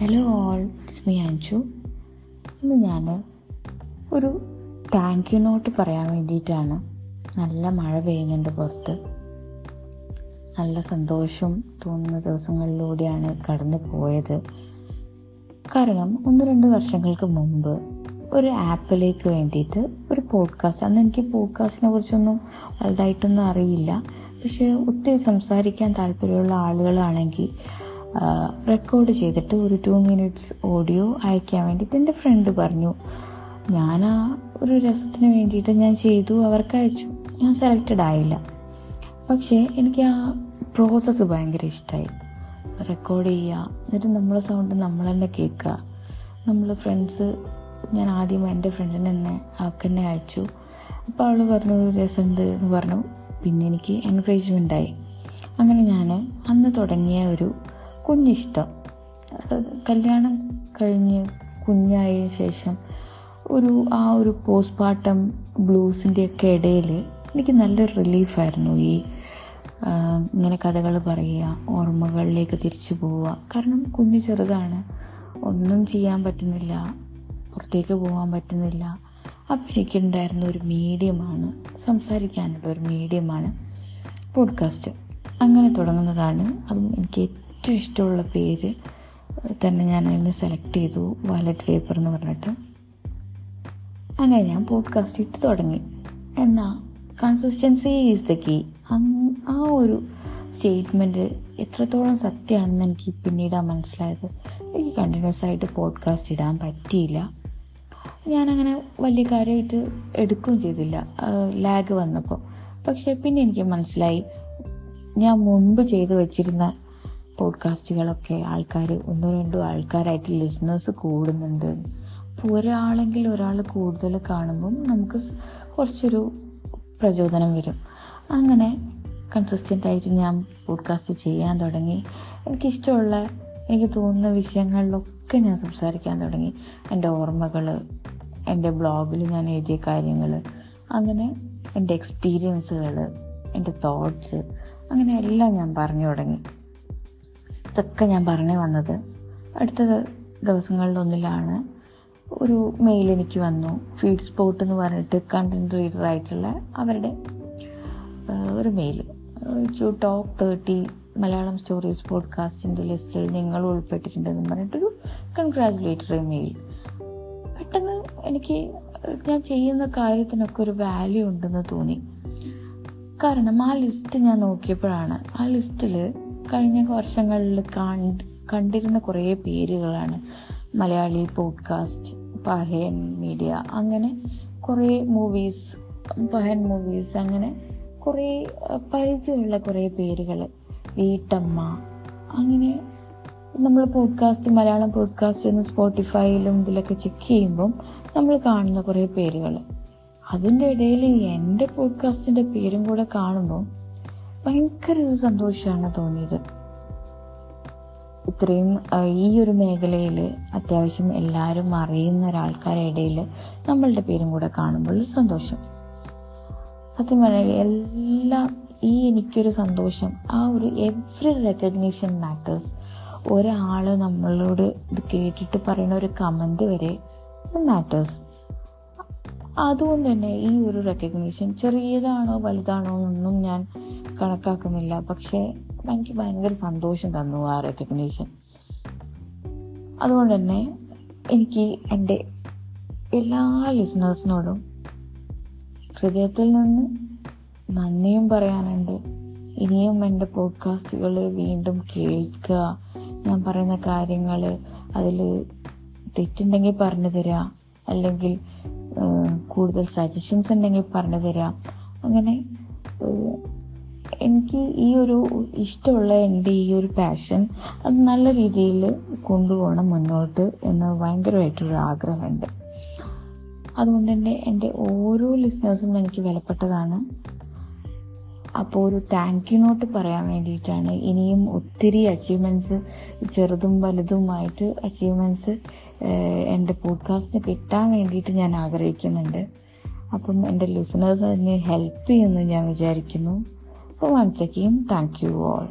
Hello all it's അഞ്ചു ഇന്ന് ഞാൻ ഒരു താങ്ക് യു നോട്ട് പറയാൻ വേണ്ടിയിട്ടാണ്. നല്ല മഴ പെയ്യുന്നുണ്ട് പുറത്ത്. നല്ല സന്തോഷം തോന്നുന്ന ദിവസങ്ങളിലൂടെയാണ് കടന്നു പോയത്. കാരണം ഒന്ന് രണ്ട് വർഷങ്ങൾക്ക് മുമ്പ് ഒരു ആപ്പിലേക്ക് വേണ്ടിയിട്ട് ഒരു പോഡ്കാസ്റ്റ് അന്ന് എനിക്ക് പോഡ്കാസ്റ്റിനെ കുറിച്ചൊന്നും വലുതായിട്ടൊന്നും അറിയില്ല. പക്ഷേ ഒത്തിരി സംസാരിക്കാൻ താല്പര്യമുള്ള ആളുകളാണെങ്കിൽ റെക്കോർഡ് ചെയ്തിട്ട് ഒരു ടു മിനിറ്റ്സ് ഓഡിയോ അയക്കാൻ വേണ്ടിയിട്ട് എന്റെ ഫ്രണ്ട് പറഞ്ഞു. ഞാൻ ആ ഒരു രസത്തിന് വേണ്ടിയിട്ട് ഞാൻ ചെയ്തു അവർക്ക് അയച്ചു. ഞാൻ സെലക്റ്റഡ് ആയില്ല. പക്ഷേ എനിക്ക് ആ പ്രോസസ്സ് ഭയങ്കര ഇഷ്ടമായി റെക്കോർഡ് ചെയ്യുക എന്നിട്ട് നമ്മളെ സൗണ്ട് നമ്മൾ തന്നെ കേൾക്കുക. നമ്മൾ ഫ്രണ്ട്സ് ഞാൻ ആദ്യം എന്റെ ഫ്രണ്ടിന് തന്നെ അവൾക്ക് തന്നെ അയച്ചു. അപ്പോൾ അവൾ പറഞ്ഞു രസമുണ്ട് എന്ന് പറഞ്ഞു. പിന്നെ എനിക്ക് എൻകറേജ്മെന്റ് ആയി. അങ്ങനെ ഞാൻ അന്ന് തുടങ്ങിയ ഒരു കുഞ്ഞിഷ്ടം. കല്യാണം കഴിഞ്ഞ് കുഞ്ഞായ ശേഷം ഒരു ആ ഒരു പോസ്റ്റ്മോർട്ടം ബ്ലൂസിന്റെയൊക്കെ ഇടയിൽ എനിക്ക് നല്ലൊരു റിലീഫായിരുന്നു ഈ ഇങ്ങനെ കഥകൾ പറയുക ഓർമ്മകളിലേക്ക് തിരിച്ചു പോവുക. കാരണം കുഞ്ഞ് ചെറുതാണ്. ഒന്നും ചെയ്യാൻ പറ്റുന്നില്ല. പുറത്തേക്ക് പോകാൻ പറ്റുന്നില്ല. അപ്പം എനിക്കുണ്ടായിരുന്ന ഒരു മീഡിയമാണ് സംസാരിക്കാനുള്ള ഒരു മീഡിയമാണ് പോഡ്കാസ്റ്റ് അങ്ങനെ തുടങ്ങുന്നതാണ്. അതും എനിക്ക് ഏറ്റവും ഇഷ്ടമുള്ള പേര് തന്നെ ഞാൻ അതിന് സെലക്ട് ചെയ്തു. വാലറ്റ് പേപ്പർ എന്ന് പറഞ്ഞിട്ട്. അങ്ങനെ ഞാൻ പോഡ്കാസ്റ്റ് ഇട്ട് തുടങ്ങി. എന്നാൽ കൺസിസ്റ്റൻസി ഈസ് ദ കീ ആ ഒരു സ്റ്റേറ്റ്മെന്റ് എത്രത്തോളം സത്യമാണെന്ന് എനിക്ക് പിന്നീടാണ് മനസ്സിലായത്. എനിക്ക് കണ്ടിന്യൂസ് ആയിട്ട് പോഡ്കാസ്റ്റ് ഇടാൻ പറ്റിയില്ല. ഞാനങ്ങനെ വലിയ കാര്യമായിട്ട് എടുക്കുകയും ചെയ്തില്ല. ലാഗ് വന്നപ്പോൾ. പക്ഷേ പിന്നെ എനിക്ക് മനസ്സിലായി. ഞാൻ മുൻപ് ചെയ്തു വെച്ചിരുന്ന പോഡ്കാസ്റ്റുകളൊക്കെ ആൾക്കാർ ഒന്നോ രണ്ടോ ആൾക്കാരായിട്ട് ലിസണേഴ്സ് കൂടുന്നുണ്ട്. അപ്പോൾ ഒരാളെങ്കിൽ ഒരാൾ കൂടുതൽ കാണുമ്പം നമുക്ക് കുറച്ചൊരു പ്രചോദനം വരും. അങ്ങനെ കൺസിസ്റ്റന്റ് ആയിട്ട് ഞാൻ പോഡ്കാസ്റ്റ് ചെയ്യാൻ തുടങ്ങി. എനിക്കിഷ്ടമുള്ള എനിക്ക് തോന്നുന്ന വിഷയങ്ങളിലൊക്കെ ഞാൻ സംസാരിക്കാൻ തുടങ്ങി. എന്റെ ഓർമ്മകൾ എന്റെ ബ്ലോഗിൽ ഞാൻ എഴുതിയ കാര്യങ്ങൾ അങ്ങനെ എന്റെ എക്സ്പീരിയൻസുകൾ എന്റെ തോട്ട്സ് അങ്ങനെ എല്ലാം ഞാൻ പറഞ്ഞു തുടങ്ങി. ഇതൊക്കെ ഞാൻ പറഞ്ഞു വന്നത്. അടുത്ത ദിവസങ്ങളിലൊന്നിലാണ് ഒരു മെയിൽ എനിക്ക് വന്നു. ഫീഡ് സ്പോട്ട് എന്ന് പറഞ്ഞിട്ട് കണ്ടന്റ് റീഡർ ആയിട്ടുള്ള അവരുടെ ഒരു mail to top thirty Malayalam stories പോഡ്കാസ്റ്റിന്റെ ലിസ്റ്റിൽ നിങ്ങൾ ഉൾപ്പെട്ടിട്ടുണ്ടെന്ന് പറഞ്ഞിട്ടൊരു കൺഗ്രാജുലേറ്ററി മെയിൽ പെട്ടെന്ന് എനിക്ക് ഞാൻ ചെയ്യുന്ന കാര്യത്തിനൊക്കെ ഒരു വാല്യൂ ഉണ്ടെന്ന് തോന്നി. കാരണം ആ ലിസ്റ്റ് ഞാൻ നോക്കിയപ്പോഴാണ്. ആ ലിസ്റ്റിൽ കഴിഞ്ഞ വർഷങ്ങളിൽ കണ്ടിരുന്ന കുറേ പേരുകളാണ്. മലയാളി പോഡ്കാസ്റ്റ് പഹയൻ മീഡിയ അങ്ങനെ കുറേ മൂവീസ് പഹൻ മൂവീസ് അങ്ങനെ കുറേ പരിചയമുള്ള കുറേ പേരുകൾ. വീട്ടമ്മ അങ്ങനെ നമ്മൾ പോഡ്കാസ്റ്റ് മലയാളം പോഡ്കാസ്റ്റ് എന്ന് സ്പോട്ടിഫൈയിലും ഇതിലൊക്കെ ചെക്ക് ചെയ്യുമ്പം നമ്മൾ കാണുന്ന കുറേ പേരുകൾ. അതിന്റെ ഇടയിൽ എന്റെ പോഡ്കാസ്റ്റിന്റെ പേരും കൂടെ കാണുമ്പോൾ ഭയങ്കര ഒരു സന്തോഷമാണ് തോന്നിയത്. ഇത്രയും ഈ ഒരു മേഖലയിൽ അത്യാവശ്യം എല്ലാവരും അറിയുന്ന ഒരാൾക്കാരുടെ ഇടയിൽ നമ്മളുടെ പേരും കൂടെ കാണുമ്പോൾ സന്തോഷം. സത്യം പറഞ്ഞാൽ എല്ലാം ഈ എനിക്കൊരു സന്തോഷം ആ ഒരു എവ്രി റെക്കഗ്നീഷൻ മാറ്റേഴ്സ് ഒരാൾ നമ്മളോട് ഇത് കേട്ടിട്ട് പറയുന്ന ഒരു കമന്റ് വരെ മാറ്റേഴ്സ് അതുകൊണ്ട് തന്നെ ഈ ഒരു റെക്കഗ്നീഷൻ ചെറിയതാണോ വലുതാണോ എന്നൊന്നും ഞാൻ കണക്കാക്കുന്നില്ല. പക്ഷെ എനിക്ക് ഭയങ്കര സന്തോഷം തന്നു ആ റെക്കഗ്നേഷൻ അതുകൊണ്ട് തന്നെ എനിക്ക് എന്റെ എല്ലാ ലിസണേഴ്സിനോടും ഹൃദയത്തിൽ നിന്ന് നന്ദിയും പറയാനുണ്ട്. ഇനിയും എന്റെ പോഡ്കാസ്റ്റുകൾ വീണ്ടും കേൾക്കുക. ഞാൻ പറയുന്ന കാര്യങ്ങൾ അതിൽ തെറ്റുണ്ടെങ്കിൽ പറഞ്ഞു തരാം. അല്ലെങ്കിൽ കൂടുതൽ സജഷൻസ് ഉണ്ടെങ്കിൽ പറഞ്ഞു തരാം. അങ്ങനെ ഈ ഒരു ഇഷ്ടമുള്ള എന്റെ ഈ ഒരു പാഷൻ അത് നല്ല രീതിയിൽ കൊണ്ടുപോകണം മുന്നോട്ട് എന്ന് ഭയങ്കരമായിട്ടൊരു ആഗ്രഹമുണ്ട്. അതുകൊണ്ട് തന്നെ എന്റെ ഓരോ ലിസ്നേഴ്സും എനിക്ക് വിലപ്പെട്ടതാണ്. അപ്പോൾ ഒരു താങ്ക് യു നോട്ട് പറയാൻ വേണ്ടിയിട്ടാണ് ഇനിയും ഒത്തിരി അച്ചീവ്മെന്റ്സ് ചെറുതും വലുതുമായിട്ട് അച്ചീവ്മെന്റ്സ് എന്റെ പോഡ്കാസ്റ്റിന് കിട്ടാൻ വേണ്ടിയിട്ട് ഞാൻ ആഗ്രഹിക്കുന്നുണ്ട്. അപ്പം എന്റെ ലിസണേഴ്സ് അതിന് ഹെൽപ്പ് ചെയ്യുമെന്ന് ഞാൻ വിചാരിക്കുന്നു. അപ്പോൾ once again thank you all